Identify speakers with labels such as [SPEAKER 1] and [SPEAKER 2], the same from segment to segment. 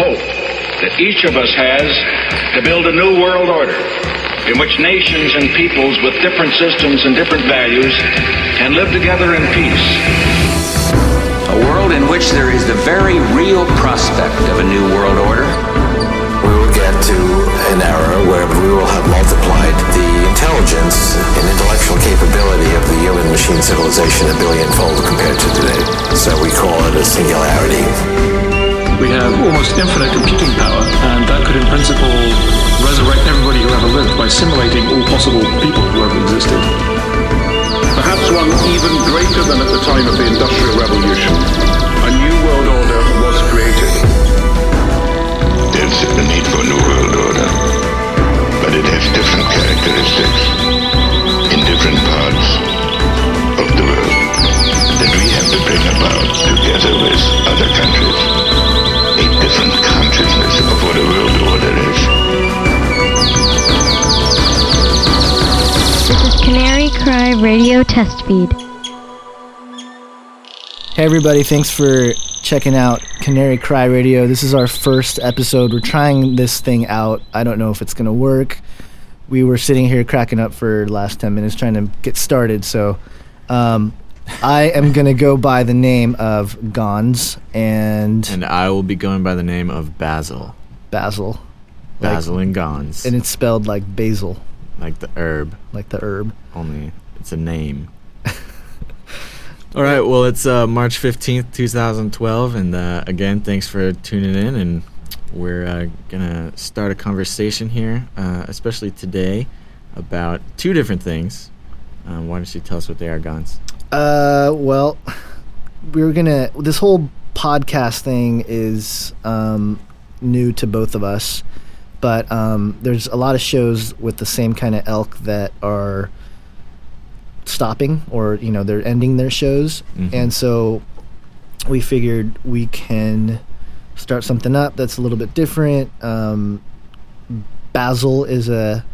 [SPEAKER 1] hope that each of us has to build a new world order in which nations and peoples with different systems and different values can live together in peace.
[SPEAKER 2] A world in which there is the very real prospect of a new world order.
[SPEAKER 3] We will get to an era where we will have multiplied the intelligence and intellectual capability of the human machine civilization a billionfold compared to today. So we call it a singularity.
[SPEAKER 4] We have almost infinite computing power, and that could, in principle, resurrect everybody who ever lived by simulating all possible people who ever existed.
[SPEAKER 5] Perhaps one even greater than at the time of the Industrial Revolution. A new world order was created.
[SPEAKER 6] There's a need for a new world order, but it has different characteristics that we have to bring about together with other countries. A different consciousness of what a world order is.
[SPEAKER 7] This is Canary Cry Radio Test Feed.
[SPEAKER 8] Hey everybody, thanks for checking out Canary Cry Radio. This is our first episode. We're trying this thing out. I don't know if it's going to work. We were sitting here cracking up for the last 10 minutes trying to get started. So um, I am going to go by the name of Gons and,
[SPEAKER 9] And I will be going by the name of Basil.
[SPEAKER 8] Basil.
[SPEAKER 9] Basil and Gons.
[SPEAKER 8] And it's spelled like basil,
[SPEAKER 9] like the herb,
[SPEAKER 8] like the herb.
[SPEAKER 9] only it's a name. All right, well, it's uh, March 15th, 2012. And uh, again, thanks for tuning in. And we're uh, going to start a conversation here, uh, especially today, about two different things. Um, why don't you tell us what they are, Gons?
[SPEAKER 8] Uh, well, we were gonna. This whole podcast thing is um, new to both of us, but um, there's a lot of shows with the same kind of elk that are stopping, or you know, they're ending their shows,
[SPEAKER 9] Mhm.
[SPEAKER 8] and so we figured we can start something up that's a little bit different. Um, Basil is a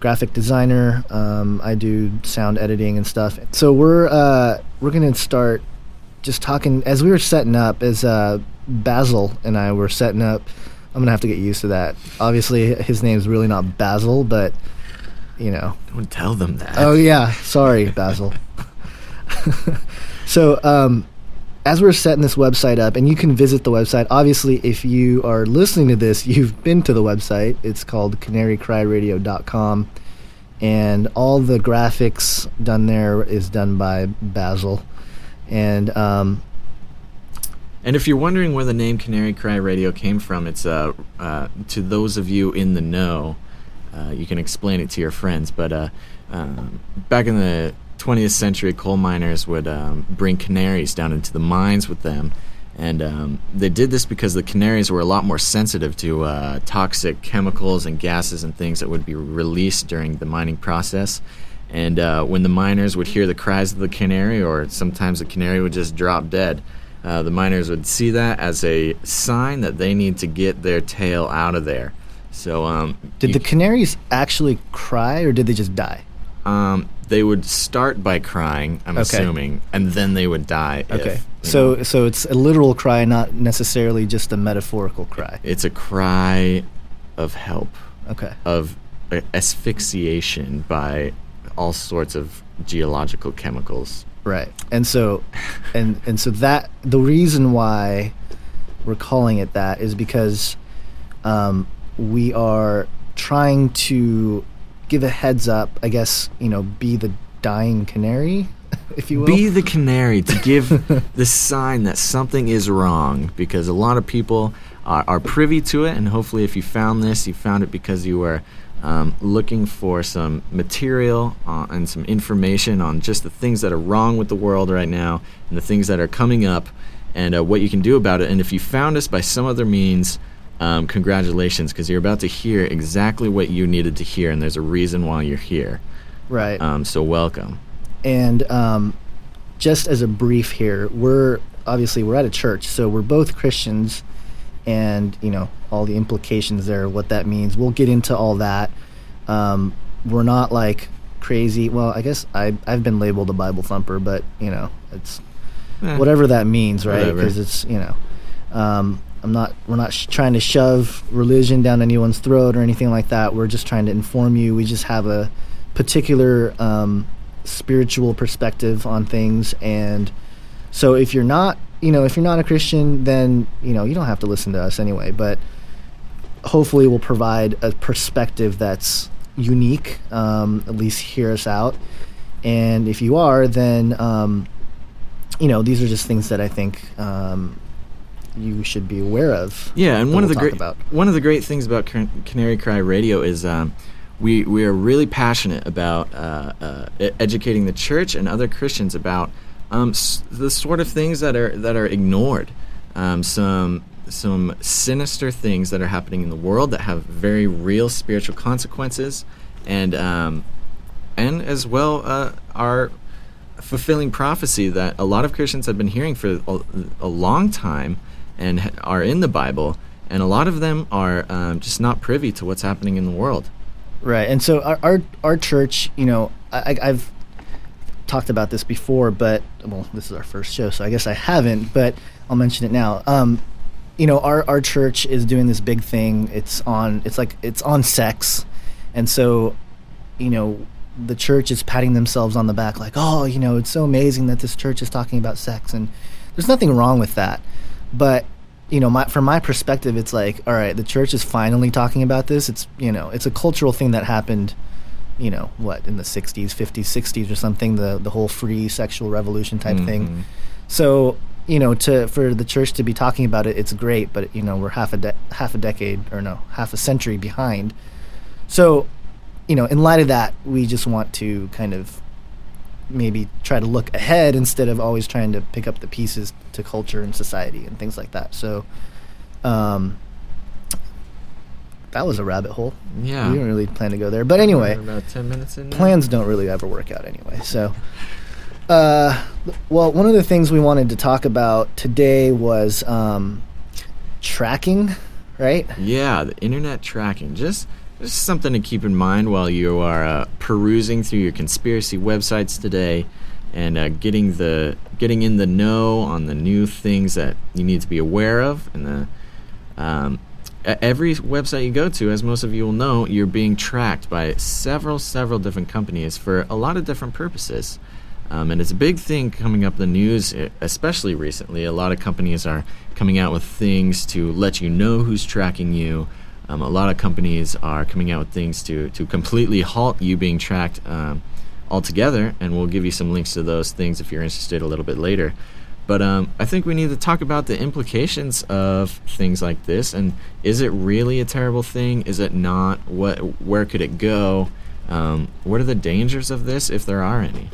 [SPEAKER 8] graphic designer. Um, I do sound editing and stuff. So we're uh, we're gonna start just talking as we were setting up. As uh, Basil and I were setting up, I'm gonna have to get used to that. Obviously, his name's really not Basil, but you know.
[SPEAKER 9] Don't tell them that.
[SPEAKER 8] Oh yeah, sorry, Basil. so um, as we're setting this website up, and you can visit the website. Obviously, if you are listening to this, you've been to the website. It's called canarycryradio.com, and all the graphics done there is done by Basil. And um,
[SPEAKER 9] And if you're wondering where the name Canary Cry Radio came from, it's uh, uh, to those of you in the know. Uh, you can explain it to your friends, but uh, um, back in the 20th century, coal miners would um, bring canaries down into the mines with them, and um, they did this because the canaries were a lot more sensitive to uh, toxic chemicals and gases and things that would be released during the mining process. And uh, when the miners would hear the cries of the canary, or sometimes the canary would just drop dead, uh, the miners would see that as a sign that they need to get their tail out of there. So, um,
[SPEAKER 8] did the canaries actually cry, or did they just die?
[SPEAKER 9] um, they would start by crying, I'm
[SPEAKER 8] Okay.
[SPEAKER 9] assuming, and then they would die.
[SPEAKER 8] Okay,
[SPEAKER 9] you
[SPEAKER 8] so
[SPEAKER 9] know.
[SPEAKER 8] so it's a literal cry, not necessarily just a metaphorical cry.
[SPEAKER 9] it's a cry of help,
[SPEAKER 8] Okay.
[SPEAKER 9] of uh, asphyxiation by all sorts of geological chemicals.
[SPEAKER 8] Right. And so and and so that the reason why we're calling it that is because um, we are trying to give a heads up, I guess, you know, be the dying canary, if you will.
[SPEAKER 9] Be the canary to give the sign that something is wrong because a lot of people are, are privy to it. And hopefully, if you found this, you found it because you were um, looking for some material uh, and some information on just the things that are wrong with the world right now and the things that are coming up and uh, what you can do about it. And if you found us by some other means, um, congratulations because you're about to hear exactly what you needed to hear, and there's a reason why you're here.
[SPEAKER 8] right.
[SPEAKER 9] Um, so, welcome.
[SPEAKER 8] and um, just as a brief here, we're obviously we're at a church, so we're both Christians, and you know all the implications there, what that means. We'll get into all that. Um, we're not like crazy. Well, I guess I I've been labeled a Bible thumper, but you know it's
[SPEAKER 9] Eh.
[SPEAKER 8] whatever that means, right? Because it's you know. Um, I'm not. We're not sh- trying to shove religion down anyone's throat or anything like that. We're just trying to inform you. We just have a particular um, spiritual perspective on things, and so if you're not, you know, if you're not a Christian, then you know you don't have to listen to us anyway. But hopefully, we'll provide a perspective that's unique. Um, at least hear us out, and if you are, then um, you know these are just things that I think. Um, you should be aware of.
[SPEAKER 9] Yeah, and one of
[SPEAKER 8] we'll
[SPEAKER 9] the great
[SPEAKER 8] about.
[SPEAKER 9] one of the great things about Can- Canary Cry Radio is um, we we are really passionate about uh, uh, educating the church and other Christians about um, s- the sort of things that are that are ignored, um, some some sinister things that are happening in the world that have very real spiritual consequences, and um, and as well uh, are fulfilling prophecy that a lot of Christians have been hearing for a, a long time and are in the Bible, and a lot of them are um, just not privy to what's happening in the world.
[SPEAKER 8] Right, and so our our, our church, you know, I, I've talked about this before, but well, this is our first show, so I guess I haven't, but I'll mention it now. Um, you know, our our church is doing this big thing. It's on. It's like it's on sex, and so, you know, the church is patting themselves on the back, like, oh, you know, it's so amazing that this church is talking about sex, and there's nothing wrong with that, but you know, my, from my perspective, it's like, all right, the church is finally talking about this. It's you know, it's a cultural thing that happened, you know, what in the '60s, '50s, '60s, or something. The the whole free sexual revolution type mm-hmm. thing. So you know, to for the church to be talking about it, it's great. But you know, we're half a de- half a decade or no, half a century behind. So, you know, in light of that, we just want to kind of maybe try to look ahead instead of always trying to pick up the pieces to culture and society and things like that. So, um, that was a rabbit hole.
[SPEAKER 9] Yeah.
[SPEAKER 8] we didn't really plan to go there, but anyway,
[SPEAKER 9] We're about ten minutes in. now.
[SPEAKER 8] plans don't really ever work out anyway. So, uh, well, one of the things we wanted to talk about today was um, tracking, right?
[SPEAKER 9] Yeah, the internet tracking. Just just something to keep in mind while you are uh, perusing through your conspiracy websites today, and uh, getting the getting in the know on the new things that you need to be aware of. And the um, every website you go to, as most of you will know, you're being tracked by several several different companies for a lot of different purposes. Um, and it's a big thing coming up the news, especially recently. A lot of companies are coming out with things to let you know who's tracking you. Um, a lot of companies are coming out with things to, to completely halt you being tracked um, altogether. And we'll give you some links to those things if you're interested a little bit later. But um, I think we need to talk about the implications of things like this. And is it really a terrible thing? Is it not? What? Where could it go? Um, what are the dangers of this, if there are any?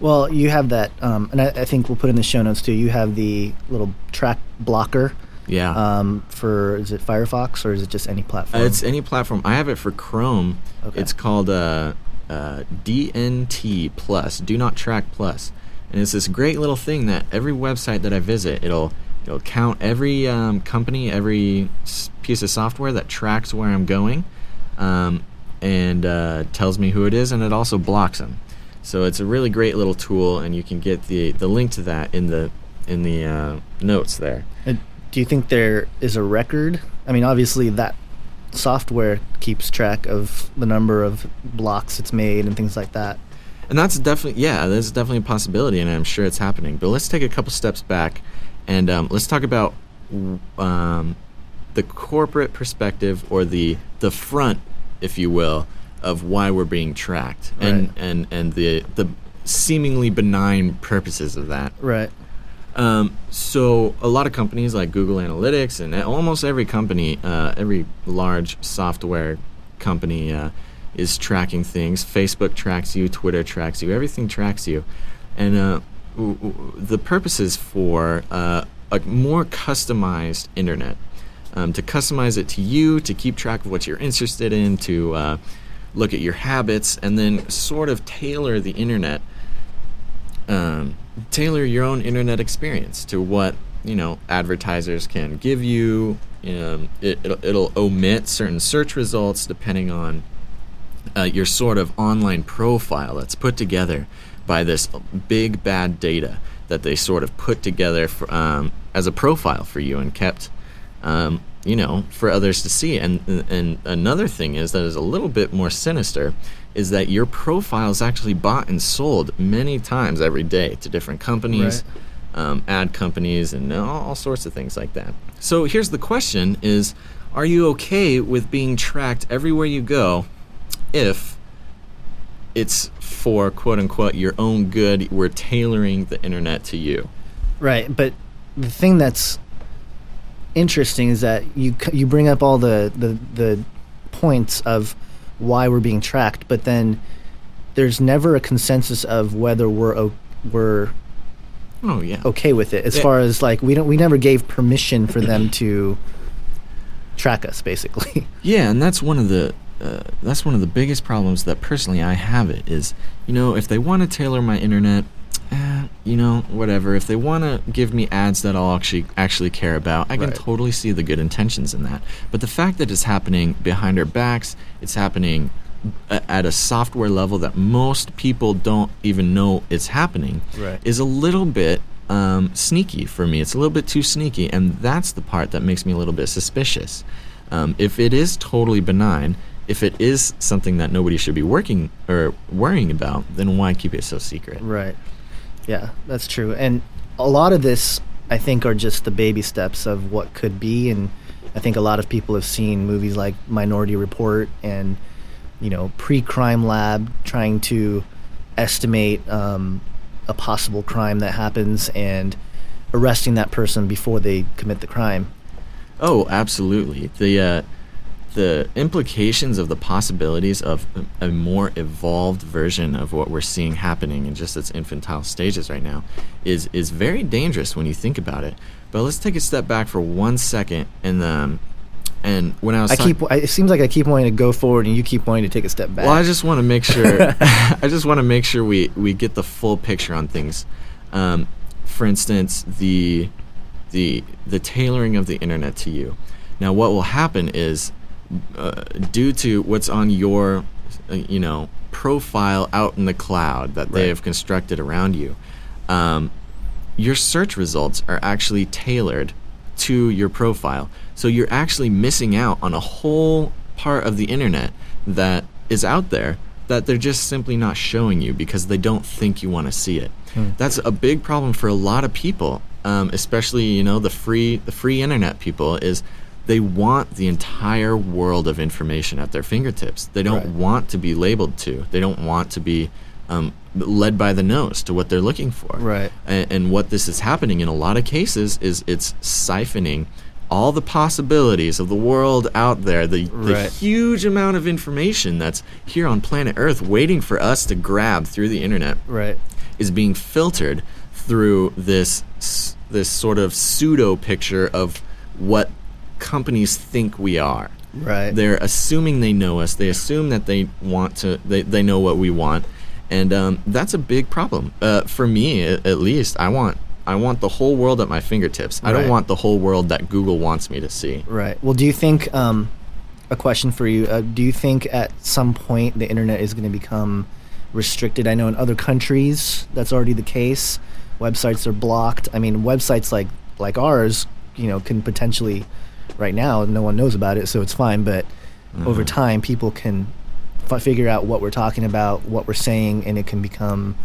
[SPEAKER 8] Well, you have that, um, and I, I think we'll put in the show notes too. You have the little track blocker.
[SPEAKER 9] Yeah.
[SPEAKER 8] Um, for is it Firefox or is it just any platform?
[SPEAKER 9] Uh, it's any platform. I have it for Chrome.
[SPEAKER 8] Okay.
[SPEAKER 9] It's called uh, uh, DNT Plus, Do Not Track Plus, and it's this great little thing that every website that I visit, it'll it'll count every um, company, every s- piece of software that tracks where I'm going, um, and uh, tells me who it is, and it also blocks them. So it's a really great little tool, and you can get the the link to that in the in the uh, notes there.
[SPEAKER 8] Uh, do you think there is a record? I mean, obviously that software keeps track of the number of blocks it's made and things like that.
[SPEAKER 9] And that's definitely, yeah, there's definitely a possibility, and I'm sure it's happening. But let's take a couple steps back, and um, let's talk about um, the corporate perspective, or the the front, if you will, of why we're being tracked, and
[SPEAKER 8] Right.
[SPEAKER 9] and and the the seemingly benign purposes of that.
[SPEAKER 8] Right.
[SPEAKER 9] Um, so a lot of companies like Google Analytics and almost every company, uh, every large software company uh, is tracking things. Facebook tracks you, Twitter tracks you, everything tracks you, and uh, w- w- the purpose is for uh, a more customized internet. Um, to customize it to you, to keep track of what you're interested in, to uh, look at your habits, and then sort of tailor the internet um, tailor your own internet experience to what you know advertisers can give you. Um, it, it'll, it'll omit certain search results depending on uh, your sort of online profile that's put together by this big bad data that they sort of put together for, um, as a profile for you and kept um, you know, for others to see. And and another thing is that is a little bit more sinister is that your profile is actually bought and sold many times every day to different companies, um, ad companies, and all, all sorts of things like that. So here's the question: Is are you okay with being tracked everywhere you go if it's for quote unquote your own good? We're tailoring the internet to you.
[SPEAKER 8] Right, but the thing that's interesting is that you you bring up all the, the the points of why we're being tracked, but then there's never a consensus of whether we're o- we're
[SPEAKER 9] Oh yeah.
[SPEAKER 8] okay with it. As
[SPEAKER 9] Yeah.
[SPEAKER 8] far as like we don't we never gave permission for them to track us, basically.
[SPEAKER 9] Yeah, and that's one of the uh, that's one of the biggest problems that personally I have it is, you know, if they want to tailor my internet, eh, you know, whatever. If they want to give me ads that I'll actually actually care about, I can
[SPEAKER 8] Right.
[SPEAKER 9] totally see the good intentions in that. But the fact that it's happening behind our backs, it's happening at a software level that most people don't even know it's happening,
[SPEAKER 8] Right.
[SPEAKER 9] is a little bit um, sneaky for me. It's a little bit too sneaky, and that's the part that makes me a little bit suspicious. Um, if it is totally benign, if it is something that nobody should be working or worrying about, then why keep it so secret?
[SPEAKER 8] Right. Yeah, that's true. And a lot of this, I think, are just the baby steps of what could be. And I think a lot of people have seen movies like Minority Report and, you know, Pre Crime Lab trying to estimate um, a possible crime that happens and arresting that person before they commit the crime.
[SPEAKER 9] Oh, absolutely. The uh, the implications of the possibilities of a more evolved version of what we're seeing happening in just its infantile stages right now is is very dangerous when you think about it. But let's take a step back for one second and um and when I was
[SPEAKER 8] I
[SPEAKER 9] talk-
[SPEAKER 8] keep. It seems like I keep wanting to go forward, and you keep wanting to take a step back.
[SPEAKER 9] Well, I just want to make sure. I just want to make sure we we get the full picture on things. Um, for instance, the the the tailoring of the internet to you. Now, what will happen is, uh, due to what's on your, uh, you know, profile out in the cloud that they have constructed around you, um, your search results are actually tailored to your profile. So you're actually missing out on a whole part of the internet that is out there that they're just simply not showing you because they don't think you want to see it. That's a big problem for a lot of people, um, especially you know the free the free internet people is they want the entire world of information at their fingertips. They don't
[SPEAKER 8] Right.
[SPEAKER 9] want to be labeled to. They don't want to be um, led by the nose to what they're looking for.
[SPEAKER 8] Right.
[SPEAKER 9] And, and what this is happening in a lot of cases is it's siphoning all the possibilities of the world out there, the, the
[SPEAKER 8] Right.
[SPEAKER 9] huge amount of information that's here on planet Earth waiting for us to grab through the internet
[SPEAKER 8] right.
[SPEAKER 9] is being filtered through this this sort of pseudo picture of what companies think we are.
[SPEAKER 8] Right.
[SPEAKER 9] They're assuming they know us. They assume that they want to. They, they know what we want, and um, that's a big problem uh, for me. At, at least, I want I want the whole world at my fingertips. I don't want the whole world that Google wants me to see.
[SPEAKER 8] Right. Well, do you think um, a question for you? Uh, do you think at some point the internet is going to become restricted? I know in other countries that's already the case. Websites are blocked. I mean, websites like like ours, you know, can potentially right now no one knows about it, so it's fine. But over time, people can f- figure out what we're talking about, what we're saying, and it can become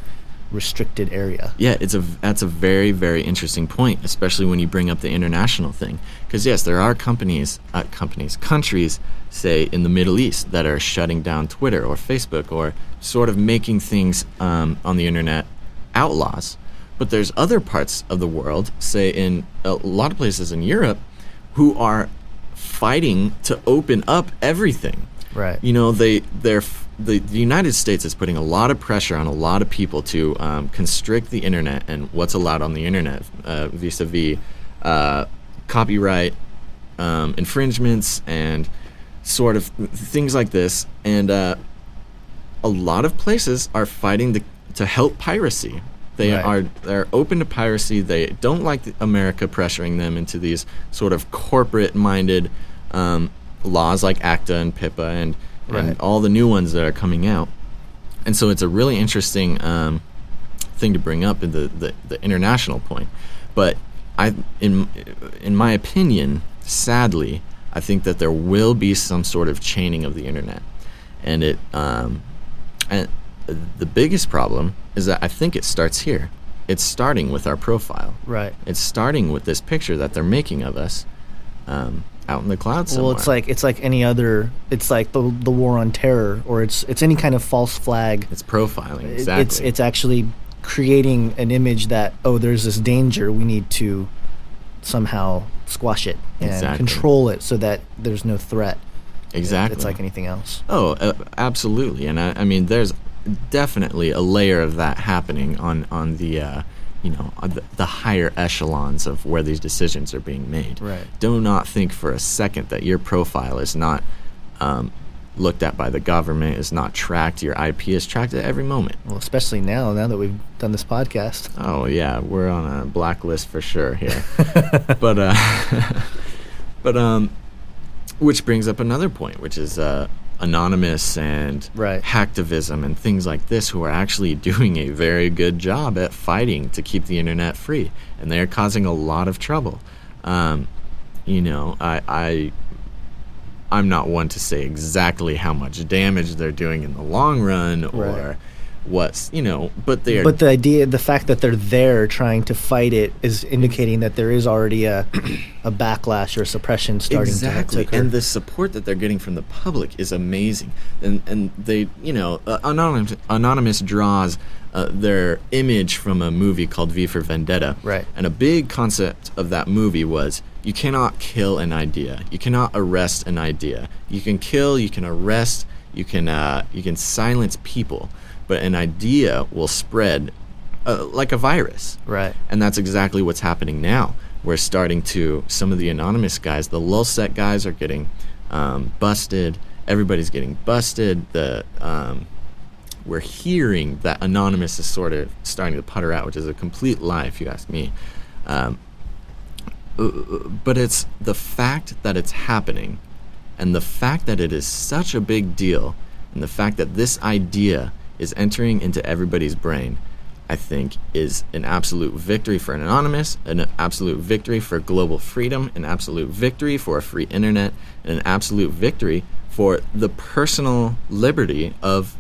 [SPEAKER 8] restricted area.
[SPEAKER 9] Yeah, it's a that's a very very interesting point, especially when you bring up the international thing. Because yes, there are companies, uh, companies, countries, say in the Middle East that are shutting down Twitter or Facebook or sort of making things um, on the internet outlaws. But there's other parts of the world, say in a lot of places in Europe, who are fighting to open up everything.
[SPEAKER 8] Right.
[SPEAKER 9] you know they they're the, the united states is putting a lot of pressure on a lot of people to um, constrict the internet and what's allowed on the internet uh, vis-a-vis uh, copyright um, infringements and sort of things like this. And uh, a lot of places are fighting the, to help piracy they
[SPEAKER 8] Right.
[SPEAKER 9] are they're open to piracy they don't like america pressuring them into these sort of corporate minded um, laws like acta and PIPA and,
[SPEAKER 8] Right.
[SPEAKER 9] and all the new ones that are coming out and so it's a really interesting um, thing to bring up in the, the, the international point but I in in my opinion sadly, I think that there will be some sort of chaining of the internet, and it um, and the biggest problem is that I think it starts here. It's starting with our profile.
[SPEAKER 8] Right.
[SPEAKER 9] It's starting with this picture that they're making of us um, out in the clouds somewhere.
[SPEAKER 8] Well, it's like it's like any other. It's like the the war on terror, or it's it's any kind of false flag.
[SPEAKER 9] it's profiling. Exactly.
[SPEAKER 8] It's it's actually creating an image that oh, there's this danger. We need to somehow squash it and
[SPEAKER 9] Exactly.
[SPEAKER 8] control it so that there's no threat.
[SPEAKER 9] exactly.
[SPEAKER 8] It's like anything else.
[SPEAKER 9] Oh, uh, absolutely. And I, I mean, there's definitely a layer of that happening on on the uh, you know on the, the higher echelons of where these decisions are being made.
[SPEAKER 8] Right.
[SPEAKER 9] Do not think for a second that your profile is not um, looked at by the government, is not tracked. Your IP is tracked at every moment.
[SPEAKER 8] Well, especially now, now that we've done this podcast.
[SPEAKER 9] Oh yeah, we're on a blacklist for sure here. but uh, but um, which brings up another point, which is uh, anonymous and
[SPEAKER 8] Right.
[SPEAKER 9] hacktivism and things like this, who are actually doing a very good job at fighting to keep the internet free, and they are causing a lot of trouble. Um, you know, I, I I'm not one to say exactly how much damage they're doing in the long run or
[SPEAKER 8] Right.
[SPEAKER 9] What's you know, but they're
[SPEAKER 8] But the idea, the fact that they're there trying to fight it, is indicating that there is already a a backlash or suppression starting to-
[SPEAKER 9] exactly. and the support that they're getting from the public is amazing. And and they you know uh, anonymous anonymous draws uh, their image from a movie called V for Vendetta.
[SPEAKER 8] Right.
[SPEAKER 9] and a big concept of that movie was you cannot kill an idea. You cannot arrest an idea. You can kill you can arrest you can uh, you can silence people but an idea will spread uh, like a virus
[SPEAKER 8] right.
[SPEAKER 9] and that's exactly what's happening now. We're starting to, some of the anonymous guys, the LulzSec guys are getting um, busted. Everybody's getting busted. The um, We're hearing that Anonymous is sort of starting to putter out, which is a complete lie, if you ask me. Um, uh, but it's the fact that it's happening and the fact that it is such a big deal and the fact that this idea is entering into everybody's brain i think is an absolute victory for an anonymous an absolute victory for global freedom an absolute victory for a free internet and an absolute victory for the personal liberty of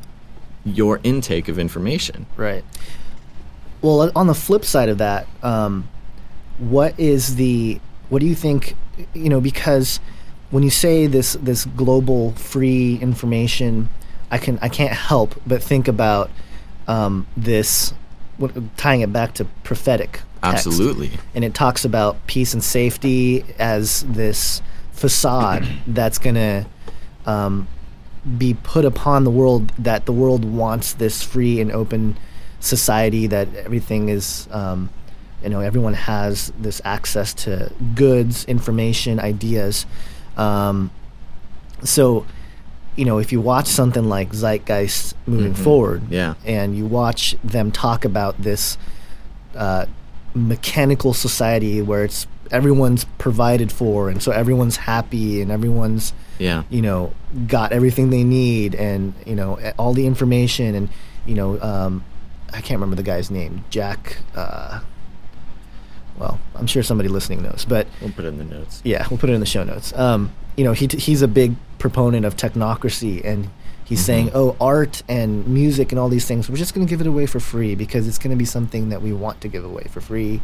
[SPEAKER 9] your intake of information
[SPEAKER 8] Right. Well, on the flip side of that, um, what is the what do you think? You know, because when you say this this global free information, I can I can't help but think about um, this what, tying it back to prophetic. text.
[SPEAKER 9] Absolutely.
[SPEAKER 8] and it talks about peace and safety as this facade that's going to um, be put upon the world that the world wants this free and open society that everything is um, you know everyone has this access to goods information ideas um, so you know if you watch something like zeitgeist moving
[SPEAKER 9] Mhm.
[SPEAKER 8] forward
[SPEAKER 9] Yeah.
[SPEAKER 8] and you watch them talk about this uh, mechanical society where it's everyone's provided for and so everyone's happy and everyone's
[SPEAKER 9] Yeah.
[SPEAKER 8] you know got everything they need and you know all the information and you know um, I can't remember the guy's name Jack uh, well I'm sure somebody listening knows but
[SPEAKER 9] We'll put it in the notes.
[SPEAKER 8] yeah, we'll put it in the show notes. Um, you know, he t- he's a big proponent of technocracy, and he's
[SPEAKER 9] Mm-hmm.
[SPEAKER 8] saying, "Oh, art and music and all these things, we're just going to give it away for free because it's going to be something that we want to give away for free.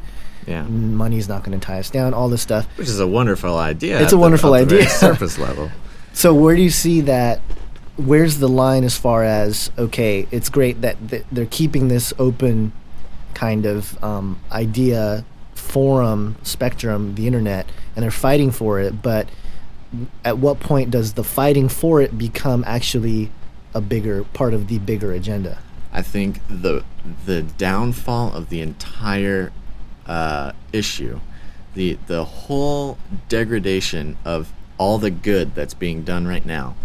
[SPEAKER 9] Yeah.
[SPEAKER 8] Money's not going to tie us down. All this stuff.
[SPEAKER 9] Which is a wonderful idea.
[SPEAKER 8] It's a wonderful
[SPEAKER 9] the
[SPEAKER 8] idea.
[SPEAKER 9] surface level.
[SPEAKER 8] So where do you see that? Where's the line as far as okay? It's great that th- they're keeping this open kind of um, idea forum spectrum, the internet, and they're fighting for it. But at what point does the fighting for it become actually a bigger part of the bigger agenda?
[SPEAKER 9] I think the the downfall of the entire uh, issue, the the whole degradation of all the good that's being done right now,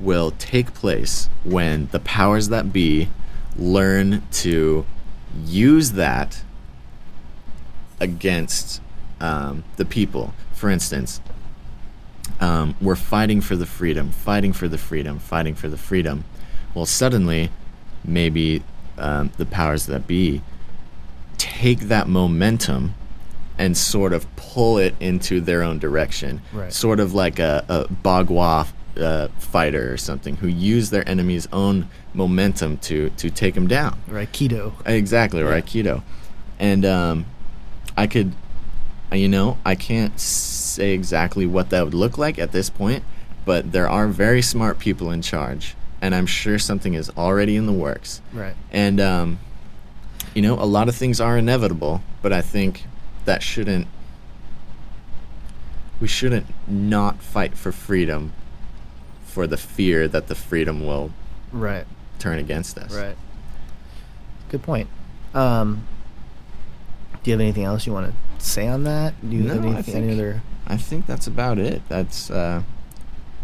[SPEAKER 9] will take place when the powers that be learn to use that against um, the people. For instance, um, we're fighting for the freedom, fighting for the freedom, fighting for the freedom. Well, suddenly, maybe um, the powers that be take that momentum and sort of pull it into their own direction.
[SPEAKER 8] Right.
[SPEAKER 9] Sort of like a, a Bagua uh, fighter or something who use their enemy's own momentum to to take them down.
[SPEAKER 8] Or Aikido.
[SPEAKER 9] Exactly, or Aikido. And um, I could, you know, I can't say exactly what that would look like at this point, but there are very smart people in charge, and I'm sure something is already in the works.
[SPEAKER 8] Right.
[SPEAKER 9] And, um, you know, a lot of things are inevitable, but I think that shouldn't, we shouldn't not fight for freedom for the fear that the freedom will
[SPEAKER 8] Right.
[SPEAKER 9] turn against us.
[SPEAKER 8] Right. Good point. Um, do you have anything else you want to say on that? Do you have
[SPEAKER 9] No, I
[SPEAKER 8] anything, any other?
[SPEAKER 9] I think that's about it. That's, uh,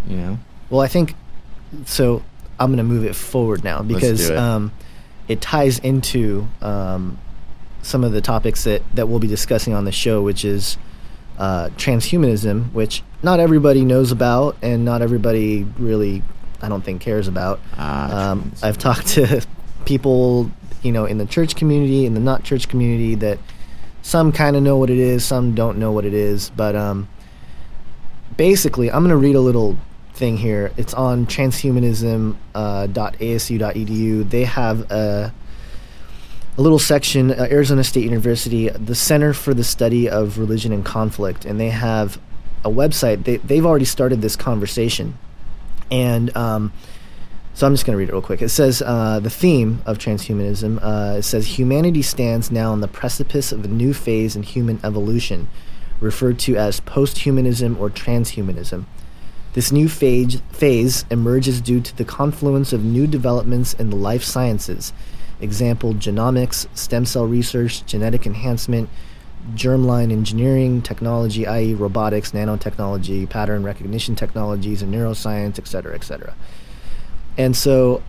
[SPEAKER 9] you know,
[SPEAKER 8] Well, I think so. I'm going to move it forward now because
[SPEAKER 9] it.
[SPEAKER 8] Um, it ties into um, some of the topics that, that we'll be discussing on the show, which is uh, transhumanism, which not everybody knows about and not everybody really, I don't think, cares about.
[SPEAKER 9] Ah,
[SPEAKER 8] um, I've talked to people, you know, in the church community, in the not church community, that some kind of know what it is, some don't know what it is, but um, basically, I'm going to read a little thing here. It's on transhumanism.asu.edu. Uh, they have a, a little section, uh, Arizona State University, the Center for the Study of Religion and Conflict, and they have a website. They, they've already started this conversation. And um, so I'm just going to read it real quick. It says uh, the theme of transhumanism. Uh, it says humanity stands now on the precipice of a new phase in human evolution, referred to as post-humanism or transhumanism. This new phase, phase emerges due to the confluence of new developments in the life sciences. Example: genomics, stem cell research, genetic enhancement, germline engineering technology, i.e., robotics, nanotechnology, pattern recognition technologies, and neuroscience, etc., cetera, et cetera. And so,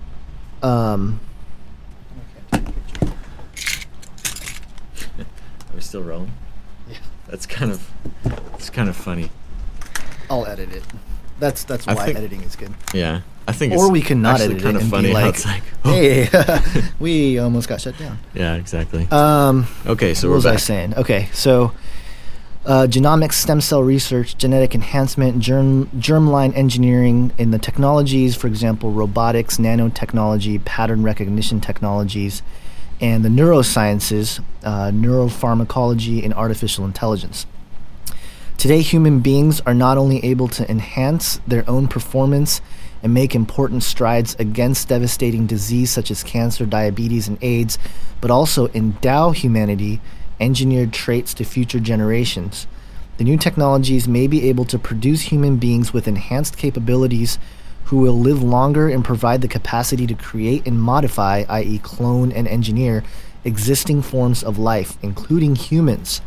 [SPEAKER 8] um,
[SPEAKER 9] Are we still rolling? That's kind of it's kind of funny.
[SPEAKER 8] I'll edit it. That's that's why
[SPEAKER 9] think-
[SPEAKER 8] editing is good.
[SPEAKER 9] Yeah. I think
[SPEAKER 8] Or we can not edit
[SPEAKER 9] kind
[SPEAKER 8] it
[SPEAKER 9] of
[SPEAKER 8] and
[SPEAKER 9] funny
[SPEAKER 8] be like,
[SPEAKER 9] like
[SPEAKER 8] "Hey, we almost got shut down."
[SPEAKER 9] Yeah, exactly.
[SPEAKER 8] Um,
[SPEAKER 9] okay, so
[SPEAKER 8] what
[SPEAKER 9] we're
[SPEAKER 8] was I saying? Okay, so uh, genomics, stem cell research, genetic enhancement, germ germline engineering in the technologies, for example, robotics, nanotechnology, pattern recognition technologies, and the neurosciences, uh, neuropharmacology, and artificial intelligence. Today, human beings are not only able to enhance their own performance and make important strides against devastating disease such as cancer, diabetes, and AIDS, but also endow humanity engineered traits to future generations. The new technologies may be able to produce human beings with enhanced capabilities who will live longer and provide the capacity to create and modify, i.e., clone and engineer, existing forms of life, including humans.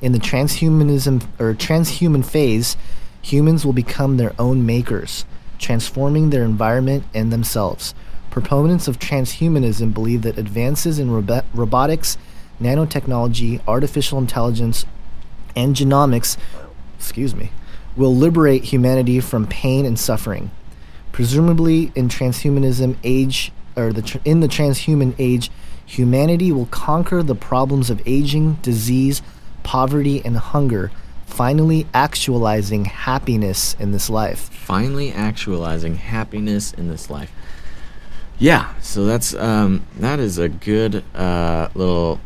[SPEAKER 8] In the transhumanism or transhuman phase, humans will become their own makers, transforming their environment and themselves. Proponents of transhumanism believe that advances in robo- robotics, nanotechnology, artificial intelligence, and genomics, excuse me, will liberate humanity from pain and suffering. Presumably, in transhumanism age or the in the transhuman age, humanity will conquer the problems of aging, disease, poverty, and hunger, finally actualizing happiness in this life.
[SPEAKER 9] Finally actualizing happiness in this life. Yeah, so that's um, that is a good uh, little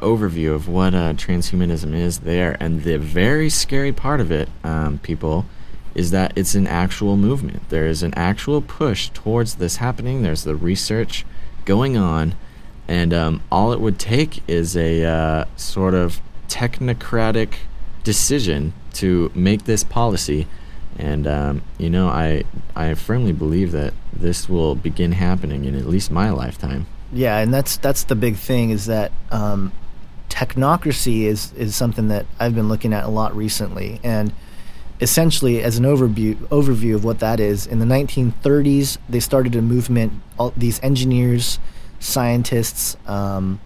[SPEAKER 9] overview of what uh, transhumanism is there, and the very scary part of it, um, people, is that it's an actual movement. There is an actual push towards this happening. There's the research going on, and um, all it would take is a uh, sort of technocratic decision to make this policy. And um, you know, I I firmly believe that this will begin happening in at least my lifetime.
[SPEAKER 8] Yeah, and that's that's the big thing is that um, technocracy is is something that I've been looking at a lot recently, and essentially as an overview overview of what that is. In the 1930s, they started a movement. All these engineers, scientists, um,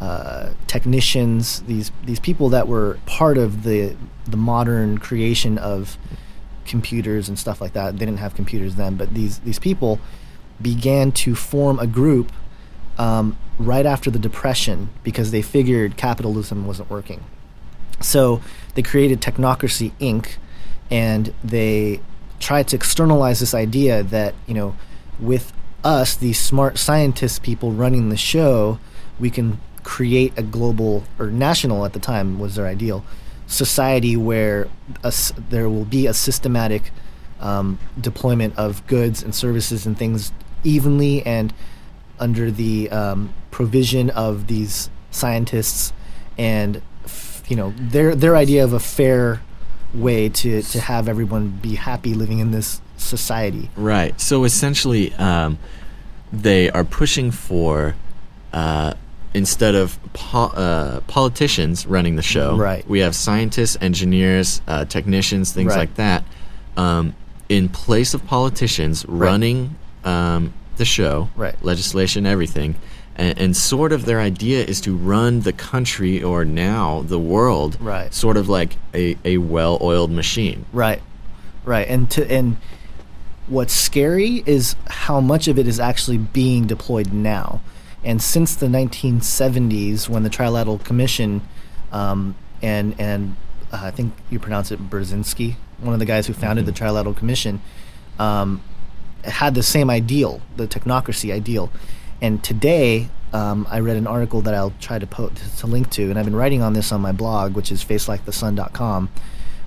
[SPEAKER 8] uh, technicians, these these people that were part of the the modern creation of computers and stuff like that. They didn't have computers then, but these these people began to form a group um, right after the depression because they figured capitalism wasn't working. So they created Technocracy Inc. and they tried to externalize this idea that, you know, with us, these smart scientist people running the show, we can create a global or national at the time was their ideal society where a there will be a systematic um, deployment of goods and services and things evenly and under the um, provision of these scientists and you know their their idea of a fair way to to have everyone be happy living in this society.
[SPEAKER 9] Right. So essentially, um, they are pushing for uh, instead of po- uh, politicians running the show.
[SPEAKER 8] Right.
[SPEAKER 9] We have scientists, engineers, uh, technicians, things
[SPEAKER 8] Right.
[SPEAKER 9] like that. Um, in place of politicians running um, the show,
[SPEAKER 8] Right.
[SPEAKER 9] legislation, everything. And, and sort of their idea is to run the country or now the world
[SPEAKER 8] Right.
[SPEAKER 9] sort of like a, a well oiled machine.
[SPEAKER 8] Right, right, and to and what's scary is how much of it is actually being deployed now. And since the 1970s, when the Trilateral Commission um, and and uh, I think you pronounce it Brzezinski, one of the guys who founded the Trilateral Commission, um, had the same ideal, the technocracy ideal. And today, um, I read an article that I'll try to, po- to link to, and I've been writing on this on my blog, which is facelikethesun.com.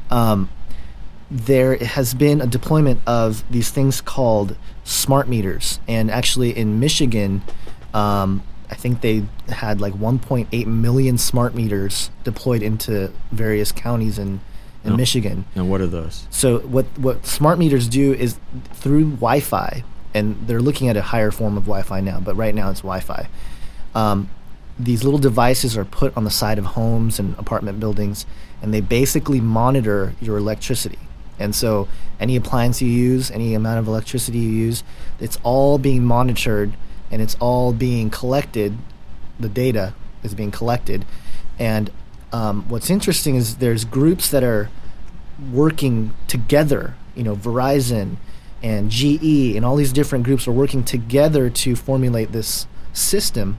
[SPEAKER 8] Um, there has been a deployment of these things called smart meters, and actually in Michigan, um, I think they had like 1.8 million smart meters deployed into various counties in, in
[SPEAKER 9] Oh.
[SPEAKER 8] Michigan.
[SPEAKER 9] And what are those?
[SPEAKER 8] So what what smart meters do is through Wi-Fi, and they're looking at a higher form of Wi-Fi now, but right now it's Wi-Fi. Um, these little devices are put on the side of homes and apartment buildings, and they basically monitor your electricity. And so any appliance you use, any amount of electricity you use, it's all being monitored and it's all being collected. The data is being collected, and um, what's interesting is there's groups that are working together. You know, Verizon and GE and all these different groups are working together to formulate this system.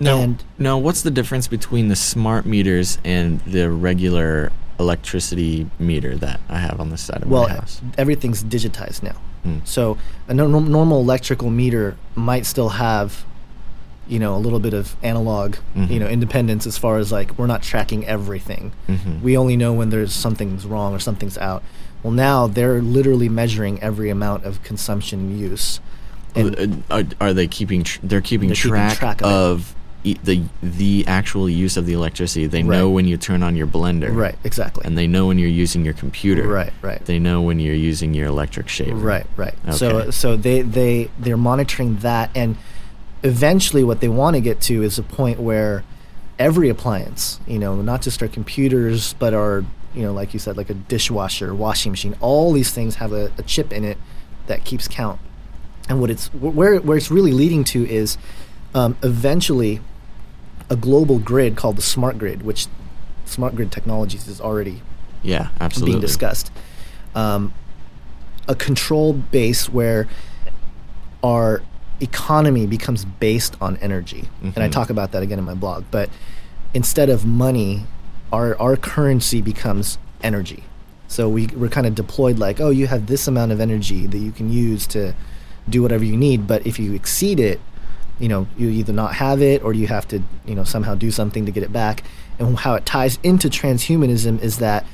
[SPEAKER 9] No,
[SPEAKER 8] And
[SPEAKER 9] no. What's the difference between the smart meters and the regular electricity meter that I have on the side of
[SPEAKER 8] well,
[SPEAKER 9] my house?
[SPEAKER 8] Well, everything's digitized now.
[SPEAKER 9] Hmm.
[SPEAKER 8] So a no- no- normal electrical meter might still have, you know, a little bit of analog,
[SPEAKER 9] Mhm.
[SPEAKER 8] you know, independence as far as like we're not tracking everything.
[SPEAKER 9] Mhm.
[SPEAKER 8] We only know when there's something's wrong or something's out. Well, now they're literally measuring every amount of consumption and use. And
[SPEAKER 9] are, are they keeping? Tr- they're keeping
[SPEAKER 8] They're keeping
[SPEAKER 9] track,
[SPEAKER 8] track of
[SPEAKER 9] of e- the the actual use of the electricity. They know when you turn on your blender,
[SPEAKER 8] right, exactly.
[SPEAKER 9] And they know when you're using your computer,
[SPEAKER 8] Right, right.
[SPEAKER 9] They know when you're using your electric shaver,
[SPEAKER 8] Right, right. So so they they they're monitoring that, and eventually, what they want to get to is a point where every appliance, you know, not just our computers, but our you know, like you said, like a dishwasher, washing machine, all these things have a, a chip in it that keeps count. And what it's where where it's really leading to is um, eventually a global grid called the smart grid, which smart grid technologies is already
[SPEAKER 9] Yeah, absolutely.
[SPEAKER 8] being discussed. Um, a control base where our economy becomes based on energy, and I
[SPEAKER 9] Mhm.
[SPEAKER 8] talk about that again in my blog. But instead of money, our our currency becomes energy. So we we're kind of deployed like, oh, you have this amount of energy that you can use to do whatever you need. But if you exceed it, you know, you either not have it or you have to, you know, somehow do something to get it back. And how it ties into transhumanism is that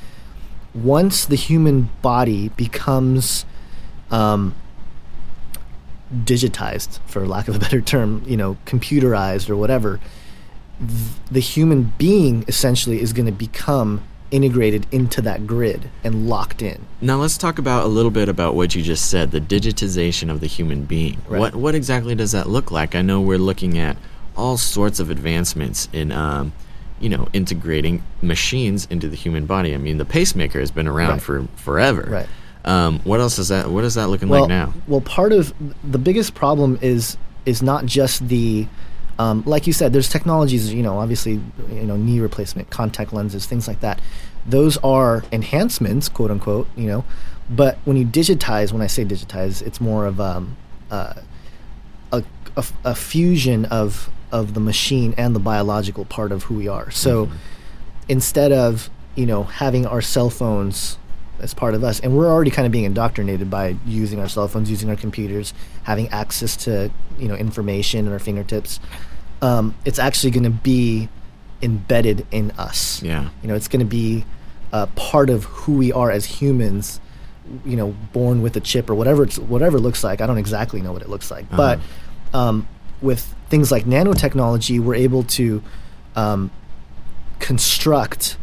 [SPEAKER 8] once the human body becomes um, digitized, for lack of a better term, you know, computerized or whatever, the human being essentially is going to become integrated into that grid and locked in.
[SPEAKER 9] Now let's talk about a little bit about what you just said, the digitization of the human being.
[SPEAKER 8] Right.
[SPEAKER 9] What what exactly does that look like? I know we're looking at all sorts of advancements in um, you know, integrating machines into the human body. I mean, the pacemaker has been around
[SPEAKER 8] Right.
[SPEAKER 9] for forever.
[SPEAKER 8] Right.
[SPEAKER 9] Um, what else is that? What is that looking
[SPEAKER 8] well,
[SPEAKER 9] like now?
[SPEAKER 8] Well, part of the biggest problem is is not just the um, like you said. There's technologies, you know, obviously, you know, knee replacement, contact lenses, things like that. Those are enhancements, quote unquote, you know. But when you digitize, when I say digitize, it's more of um, uh, a, a a fusion of of the machine and the biological part of who we are. So instead of you know, having our cell phones as part of us, and we're already kind of being indoctrinated by using our cell phones, using our computers, having access to you know information at our fingertips. Um, it's actually going to be embedded in us.
[SPEAKER 9] Yeah.
[SPEAKER 8] You know, it's going to be uh, part of who we are as humans. You know, born with a chip or whatever it's whatever it looks like. I don't exactly know what it looks like, but um, with things like nanotechnology, we're able to um, construct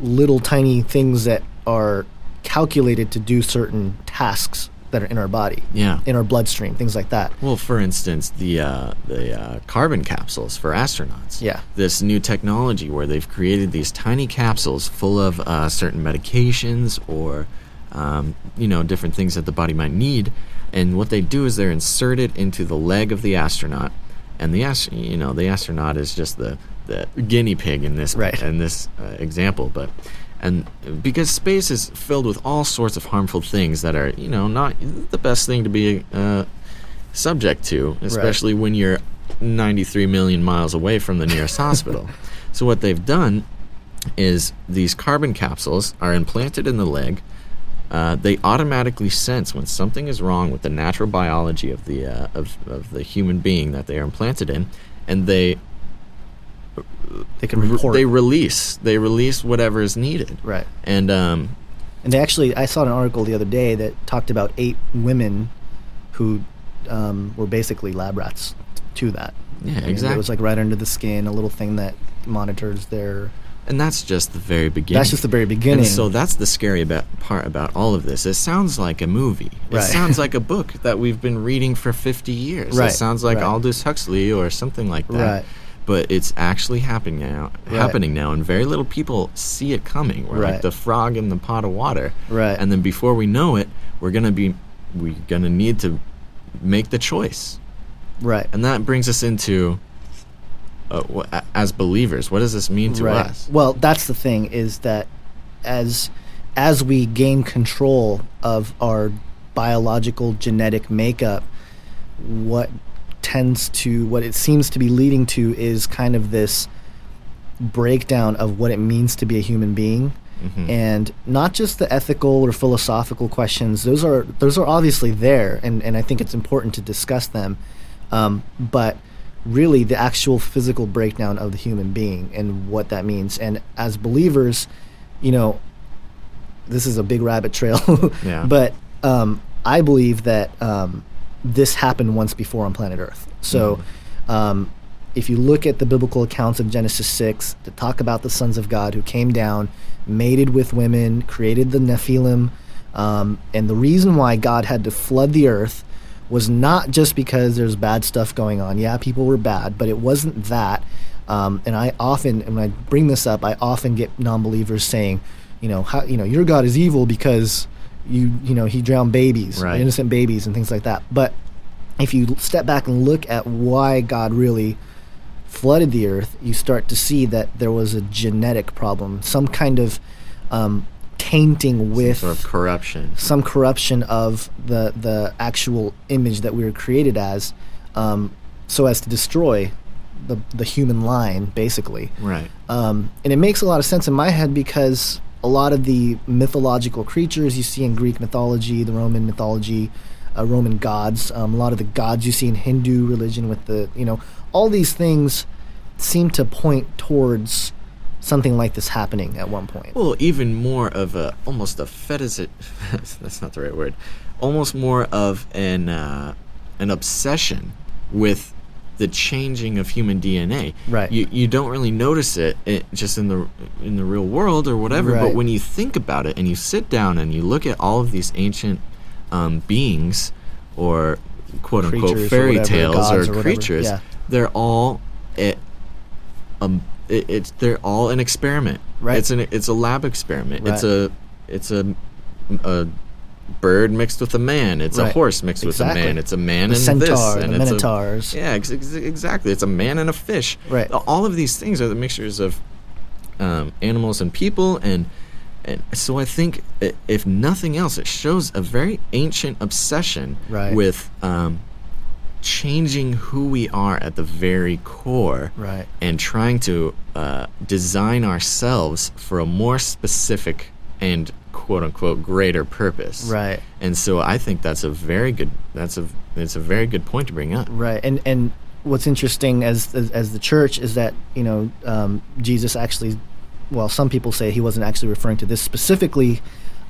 [SPEAKER 8] little tiny things that are calculated to do certain tasks that are in our body,
[SPEAKER 9] Yeah.
[SPEAKER 8] in our bloodstream, things like that.
[SPEAKER 9] Well, for instance, the uh, the uh, carbon capsules for astronauts.
[SPEAKER 8] Yeah.
[SPEAKER 9] This new technology where they've created these tiny capsules full of uh, certain medications or um, you know different things that the body might need, and what they do is they're inserted into the leg of the astronaut, and the ast- you know the astronaut is just the the guinea pig in this
[SPEAKER 8] Right.
[SPEAKER 9] in this uh, example, but. And because space is filled with all sorts of harmful things that are, you know, not the best thing to be uh, subject to, especially when you're 93 million miles away from the nearest hospital. So what they've done is these carbon capsules are implanted in the leg. Uh, they automatically sense when something is wrong with the natural biology of the uh, of, of the human being that they are implanted in, and they
[SPEAKER 8] They can report.
[SPEAKER 9] they release they release whatever is needed.
[SPEAKER 8] right.
[SPEAKER 9] And um,
[SPEAKER 8] And they actually, I saw an article the other day that talked about eight women who um, were basically lab rats to that.
[SPEAKER 9] Yeah,
[SPEAKER 8] I mean, It was like right under the skin, a little thing that monitors their.
[SPEAKER 9] And that's just the very beginning.
[SPEAKER 8] That's just the very beginning.
[SPEAKER 9] And so that's the scary about, part about all of this. It sounds like a movie. It
[SPEAKER 8] Right.
[SPEAKER 9] sounds like a book that we've been reading for 50 years.
[SPEAKER 8] Right,
[SPEAKER 9] It sounds like
[SPEAKER 8] right.
[SPEAKER 9] Aldous Huxley or something like that.
[SPEAKER 8] Right.
[SPEAKER 9] But it's actually happening now.
[SPEAKER 8] Right.
[SPEAKER 9] Happening now, and very little people see it coming. We're
[SPEAKER 8] Right.
[SPEAKER 9] like the frog in the pot of water.
[SPEAKER 8] Right.
[SPEAKER 9] And then before we know it, we're gonna be we're gonna need to make the choice.
[SPEAKER 8] Right.
[SPEAKER 9] And that brings us into uh, as believers, what does this mean to
[SPEAKER 8] right.
[SPEAKER 9] us?
[SPEAKER 8] Well, that's the thing is that as as we gain control of our biological genetic makeup, what tends to what it seems to be leading to is kind of this breakdown of what it means to be a human being. And not just the ethical or philosophical questions; those are those are obviously there, and, and I think it's important to discuss them. Um, but really, the actual physical breakdown of the human being and what that means. And as believers, you know, this is a big rabbit trail.
[SPEAKER 9] Yeah.
[SPEAKER 8] But um, I believe that um, this happened once before on planet Earth. So. Um, if you look at the biblical accounts of Genesis 6 to talk about the sons of God who came down, mated with women, created the Nephilim, um, and the reason why God had to flood the earth was not just because there's bad stuff going on. Yeah, people were bad, but it wasn't that. Um, and I often, and when I bring this up, I often get non-believers saying, you know, how, you know, your God is evil because you, you know, he drowned babies,
[SPEAKER 9] Right.
[SPEAKER 8] innocent babies, and things like that. But if you step back and look at why God really flooded the earth, you start to see that there was a genetic problem, some kind of um, tainting with
[SPEAKER 9] Sort of corruption.
[SPEAKER 8] some corruption of the the actual image that we were created as, um, so as to destroy the the human line, basically.
[SPEAKER 9] Right.
[SPEAKER 8] Um, and it makes a lot of sense in my head because a lot of the mythological creatures you see in Greek mythology, the Roman mythology, uh, Roman gods, um, a lot of the gods you see in Hindu religion with the, you know, all these things seem to point towards something like this happening at one point.
[SPEAKER 9] Well, even more of a almost a fetish. that's not the right word. Almost more of an uh, an obsession with the changing of human DNA.
[SPEAKER 8] Right.
[SPEAKER 9] You you don't really notice it, it just in the in the real world or whatever.
[SPEAKER 8] Right.
[SPEAKER 9] But when you think about it and you sit down and you look at all of these ancient um, beings or quote unquote
[SPEAKER 8] Creatures or
[SPEAKER 9] fairy
[SPEAKER 8] whatever,
[SPEAKER 9] tales or,
[SPEAKER 8] or
[SPEAKER 9] creatures,
[SPEAKER 8] yeah.
[SPEAKER 9] they're all it, um, it, it's they're all an experiment.
[SPEAKER 8] Right.
[SPEAKER 9] It's an it's a lab experiment.
[SPEAKER 8] Right.
[SPEAKER 9] It's a it's a a bird mixed with a man. It's a horse mixed
[SPEAKER 8] Exactly.
[SPEAKER 9] with a man. It's a man
[SPEAKER 8] The
[SPEAKER 9] and this
[SPEAKER 8] centaur,
[SPEAKER 9] and
[SPEAKER 8] the
[SPEAKER 9] it's a-
[SPEAKER 8] minotaurs.
[SPEAKER 9] yeah, ex- ex- exactly. It's a man and a fish.
[SPEAKER 8] Right.
[SPEAKER 9] All of these things are the mixtures of um, animals and people, and and so I think if nothing else, it shows a very ancient obsession
[SPEAKER 8] Right.
[SPEAKER 9] with um, changing who we are at the very core
[SPEAKER 8] Right.
[SPEAKER 9] and trying to uh, design ourselves for a more specific and quote unquote greater purpose.
[SPEAKER 8] Right.
[SPEAKER 9] And so I think that's a very good that's a it's a very good point to bring up.
[SPEAKER 8] Right, and and what's interesting as as, as the church is that you know um, Jesus actually, well, some people say he wasn't actually referring to this specifically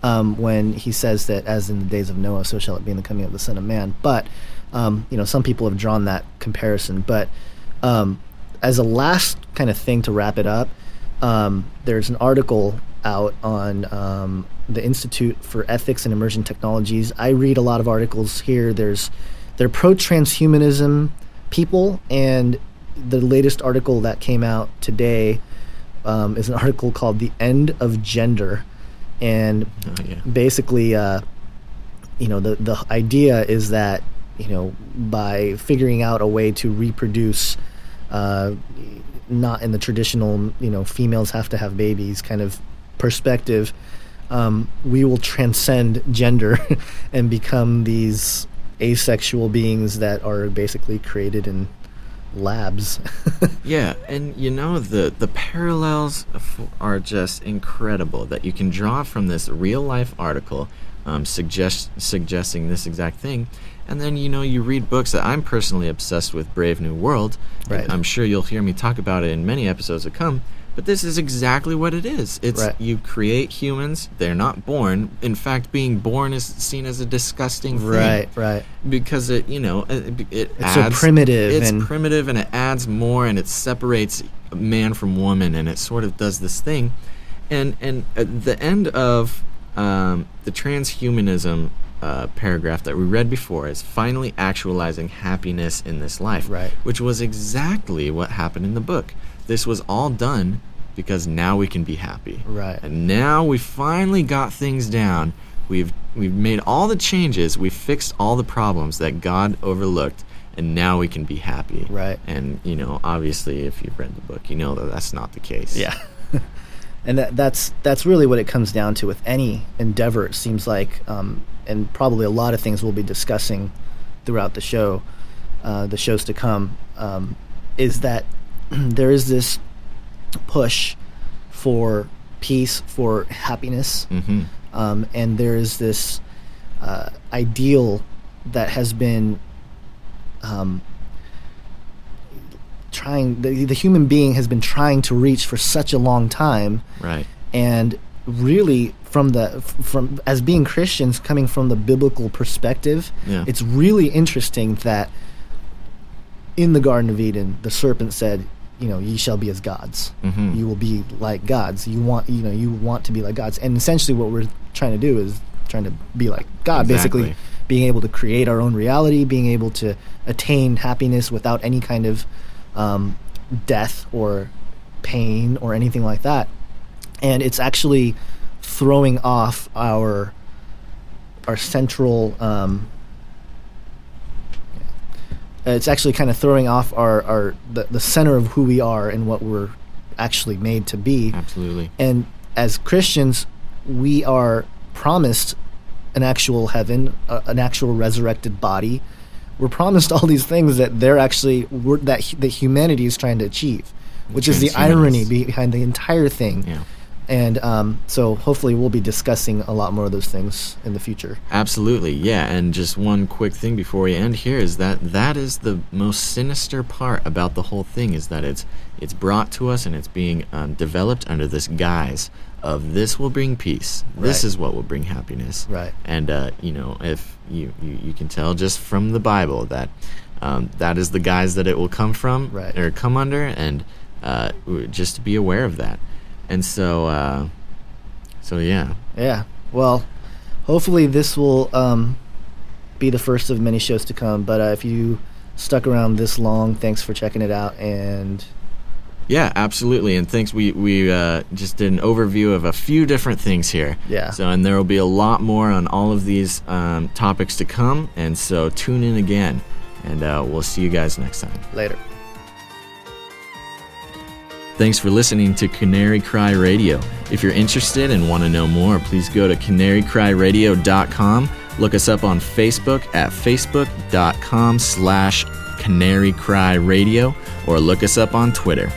[SPEAKER 8] um, when he says that as in the days of Noah, so shall it be in the coming of the Son of Man. But um, you know, some people have drawn that comparison. But um, as a last kind of thing to wrap it up, um, there's an article out on um, the Institute for Ethics and Emerging Technologies. I read a lot of articles here. There's they're pro transhumanism people, and the latest article that came out today um, is an article called "The End of Gender," and
[SPEAKER 9] Oh, yeah.
[SPEAKER 8] basically, uh, you know, the the idea is that you know by figuring out a way to reproduce, uh, not in the traditional you know females have to have babies kind of perspective, um, we will transcend gender and become these asexual beings that are basically created in labs.
[SPEAKER 9] Yeah, and you know the the parallels are just incredible that you can draw from this real life article, um, suggest suggesting this exact thing, and then you know you read books that I'm personally obsessed with, Brave New World.
[SPEAKER 8] Right.
[SPEAKER 9] I'm sure you'll hear me talk about it in many episodes to come. But this is exactly what it is. It's
[SPEAKER 8] Right.
[SPEAKER 9] you create humans; they're not born. In fact, being born is seen as a disgusting thing
[SPEAKER 8] right, right.
[SPEAKER 9] because it you know it, it
[SPEAKER 8] It's so primitive
[SPEAKER 9] it's
[SPEAKER 8] and-
[SPEAKER 9] primitive and it adds more and it separates man from woman and it sort of does this thing and and at the end of um, the transhumanism uh, paragraph that we read before is finally actualizing happiness in this life
[SPEAKER 8] Right.
[SPEAKER 9] which was exactly what happened in the book this was all done because now we can be happy
[SPEAKER 8] Right.
[SPEAKER 9] and now we finally got things down. We've we've made all the changes. We've fixed all the problems that God overlooked, and now we can be happy.
[SPEAKER 8] Right.
[SPEAKER 9] And you know, obviously, if you've read the book, you know that that's not the case.
[SPEAKER 8] Yeah. and that, that's that's really what it comes down to with any endeavor. It seems like, um, and probably a lot of things we'll be discussing throughout the show, uh, the shows to come, um, is that there is this push for peace, for happiness,
[SPEAKER 9] Mm-hmm.
[SPEAKER 8] um, and there is this uh, ideal that has been um, trying the, the human being has been trying to reach for such a long time
[SPEAKER 9] Right.
[SPEAKER 8] and really from the from as being Christians coming from the biblical perspective
[SPEAKER 9] Yeah.
[SPEAKER 8] it's really interesting that in the garden of Eden the serpent said you know ye shall be as gods.
[SPEAKER 9] Mhm.
[SPEAKER 8] you will be like gods. You want you know you want to be like gods. And essentially what we're trying to do is trying to be like God basically. Being able to create our own reality being able to attain happiness without any kind of um, death or pain or anything like that. And it's actually throwing off our our central um, it's actually kind of throwing off our, our the, the center of who we are and what we're actually made to be
[SPEAKER 9] Absolutely.
[SPEAKER 8] and as Christians, we are promised an actual heaven, uh, an actual resurrected body. We're promised all these things that they're actually that that humanity is trying to achieve, which is the irony behind the entire thing.
[SPEAKER 9] Yeah.
[SPEAKER 8] And um, so hopefully we'll be discussing a lot more of those things in the future.
[SPEAKER 9] Absolutely, yeah. And just one quick thing before we end here is that that is the most sinister part about the whole thing is that it's it's brought to us and it's being um, developed under this guise of this will bring peace. This
[SPEAKER 8] Right.
[SPEAKER 9] is what will bring happiness.
[SPEAKER 8] Right.
[SPEAKER 9] And uh, you know, if you, you you can tell just from the Bible that um, that is the guise that it will come from
[SPEAKER 8] Right.
[SPEAKER 9] or come under, and uh, just to be aware of that. And so, uh, so yeah.
[SPEAKER 8] Yeah. Well, hopefully this will um, be the first of many shows to come. But uh, if you stuck around this long, thanks for checking it out. And
[SPEAKER 9] Yeah, absolutely. And thanks. We we uh, just did an overview of a few different things here.
[SPEAKER 8] Yeah.
[SPEAKER 9] So and there will be a lot more on all of these um, topics to come. And so tune in again, and uh, we'll see you guys next time.
[SPEAKER 8] later.
[SPEAKER 9] Thanks for listening to Canary Cry Radio. If you're interested and want to know more, please go to canarycryradio.com Look us up on Facebook at facebook.com slash Canary Cry Radio or look us up on Twitter